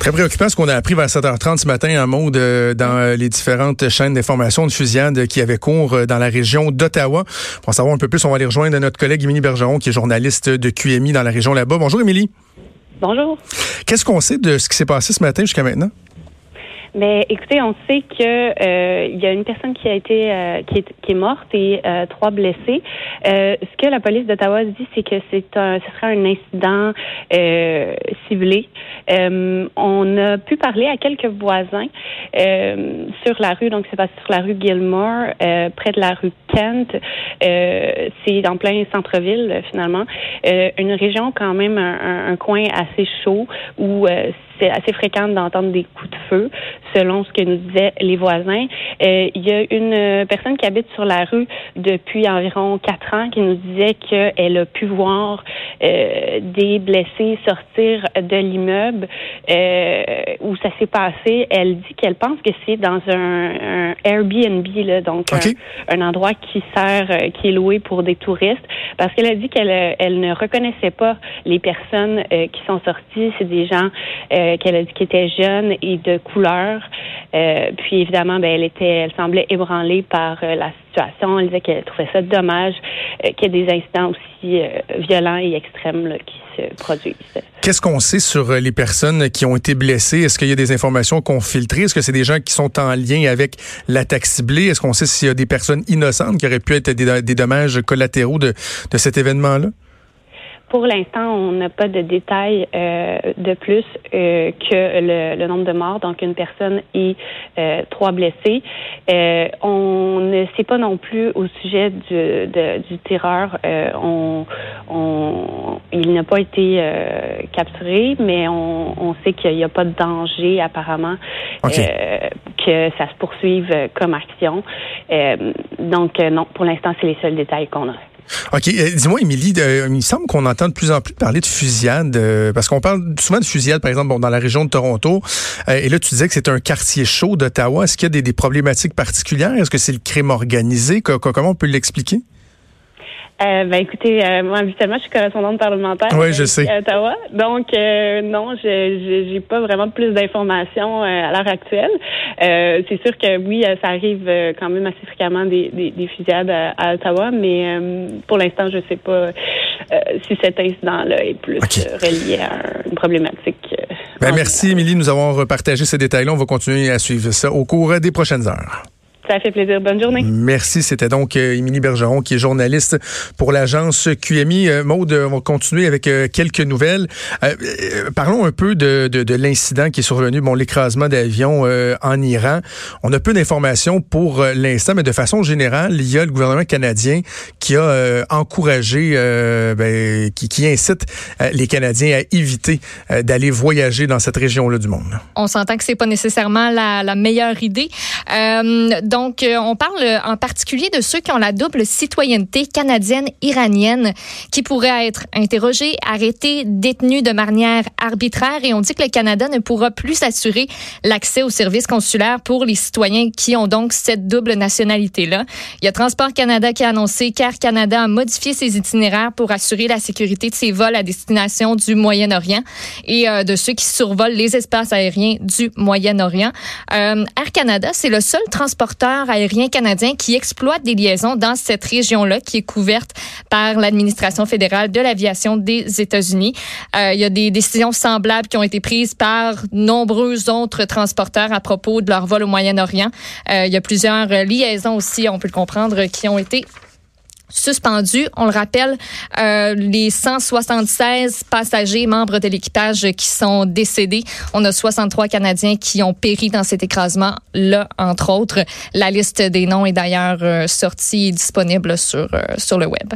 Très préoccupant ce qu'on a appris vers 7h30 ce matin en mode euh, dans les différentes chaînes d'information de fusillade qui avaient cours euh, dans la région d'Ottawa. Pour en savoir un peu plus, on va aller rejoindre notre collègue Émilie Bergeron qui est journaliste de QMI dans la région là-bas. Bonjour Émilie. Bonjour. Qu'est-ce qu'on sait de ce qui s'est passé ce matin jusqu'à maintenant? Mais écoutez, on sait que euh, il y a une personne qui a été euh, qui, est, qui, est, morte et euh, trois blessés. Euh, ce que la police d'Ottawa dit, c'est que c'est un ce sera un incident euh, ciblé. on a pu parler à quelques voisins sur la rue, donc c'est passé sur la rue Gilmore, près de la rue Kent. c'est en plein centre-ville finalement, une région quand même un, un, coin assez chaud où c'est assez fréquent d'entendre des coups de feu selon ce que nous disaient les voisins. Euh, il y a une personne qui habite sur la rue depuis environ quatre ans qui nous disait qu'elle a pu voir euh, des blessés sortir de l'immeuble euh, où ça s'est passé. Elle dit qu'elle pense que c'est dans un, Airbnb, là, donc un, endroit qui sert, qui est loué pour des touristes, parce qu'elle a dit qu'elle elle ne reconnaissait pas les personnes qui sont sorties. C'est des gens qu'elle a dit qui étaient jeunes et de couleur. Euh, puis évidemment, ben, elle était, semblait ébranlée par euh, la situation. Elle disait qu'elle trouvait ça dommage euh, qu'il y ait des incidents aussi violents et extrêmes qui se produisent. Qu'est-ce qu'on sait sur les personnes qui ont été blessées? Est-ce qu'il y a des informations qu'on filtrées? Est-ce que c'est des gens qui sont en lien avec l'attaque ciblée? Est-ce qu'on sait s'il y a des personnes innocentes qui auraient pu être des, dommages collatéraux de cet événement-là? Pour l'instant, on n'a pas de détails euh, de plus euh, que le, le, nombre de morts, donc une personne et euh, trois blessés. Euh, on ne sait pas non plus au sujet du, de, du tireur. Euh, on, on, il n'a pas été capturé, mais on, on sait qu'il n'y a pas de danger apparemment que ça se poursuive comme action. donc non, pour l'instant, c'est les seuls détails qu'on a. OK. Euh, dis-moi, Émilie, il me semble qu'on entend de plus en plus parler de fusillade, euh, parce qu'on parle souvent de fusillade, par exemple, dans la région de Toronto. Euh, et là, tu disais que c'est un quartier chaud d'Ottawa. Est-ce qu'il y a des problématiques particulières? Est-ce que c'est le crime organisé? comment on peut l'expliquer? Euh, ben écoutez, euh, moi habituellement je suis correspondante parlementaire oui, je sais. à Ottawa, donc euh, non, je j'ai pas vraiment plus d'informations euh, à l'heure actuelle. c'est sûr que oui, ça arrive quand même assez fréquemment des, des, des fusillades à, Ottawa, mais pour l'instant je sais pas si cet incident-là est plus relié à une problématique. Ben, merci Émilie, nous avons repartagé ces détails-là. On va continuer à suivre ça au cours des prochaines heures. Ça fait plaisir. Bonne journée. Merci. C'était donc euh, Émilie Bergeron, qui est journaliste pour l'agence QMI. Euh, Maude, on va continuer avec euh, quelques nouvelles. parlons un peu de, de, l'incident qui est survenu, bon, l'écrasement d'avion en Iran. On a peu d'informations pour l'instant, mais de façon générale, il y a le gouvernement canadien qui a encouragé, ben, qui, qui, incite les Canadiens à éviter d'aller voyager dans cette région-là du monde. On s'entend que c'est pas nécessairement la, la meilleure idée. donc, donc, euh, on parle en particulier de ceux qui ont la double citoyenneté canadienne-iranienne, qui pourraient être interrogés, arrêtés, détenus de manière arbitraire. Et on dit que le Canada ne pourra plus assurer l'accès aux services consulaires pour les citoyens qui ont donc cette double nationalité-là. Il y a Transport Canada qui a annoncé qu'Air Canada a modifié ses itinéraires pour assurer la sécurité de ses vols à destination du Moyen-Orient et euh, de ceux qui survolent les espaces aériens du Moyen-Orient. Euh, Air Canada, c'est le seul transporteur aérien canadien qui exploite des liaisons dans cette région-là qui est couverte par l'administration fédérale de l'aviation des États-Unis. Euh, il y a des décisions semblables qui ont été prises par nombreux autres transporteurs à propos de leur vol au Moyen-Orient. Euh, il y a plusieurs liaisons aussi, on peut le comprendre, qui ont été suspendu. On le rappelle, euh, les 176 passagers membres de l'équipage qui sont décédés. On a 63 Canadiens qui ont péri dans cet écrasement-là, entre autres. La liste des noms est d'ailleurs euh, sortie disponible sur, euh, sur le web.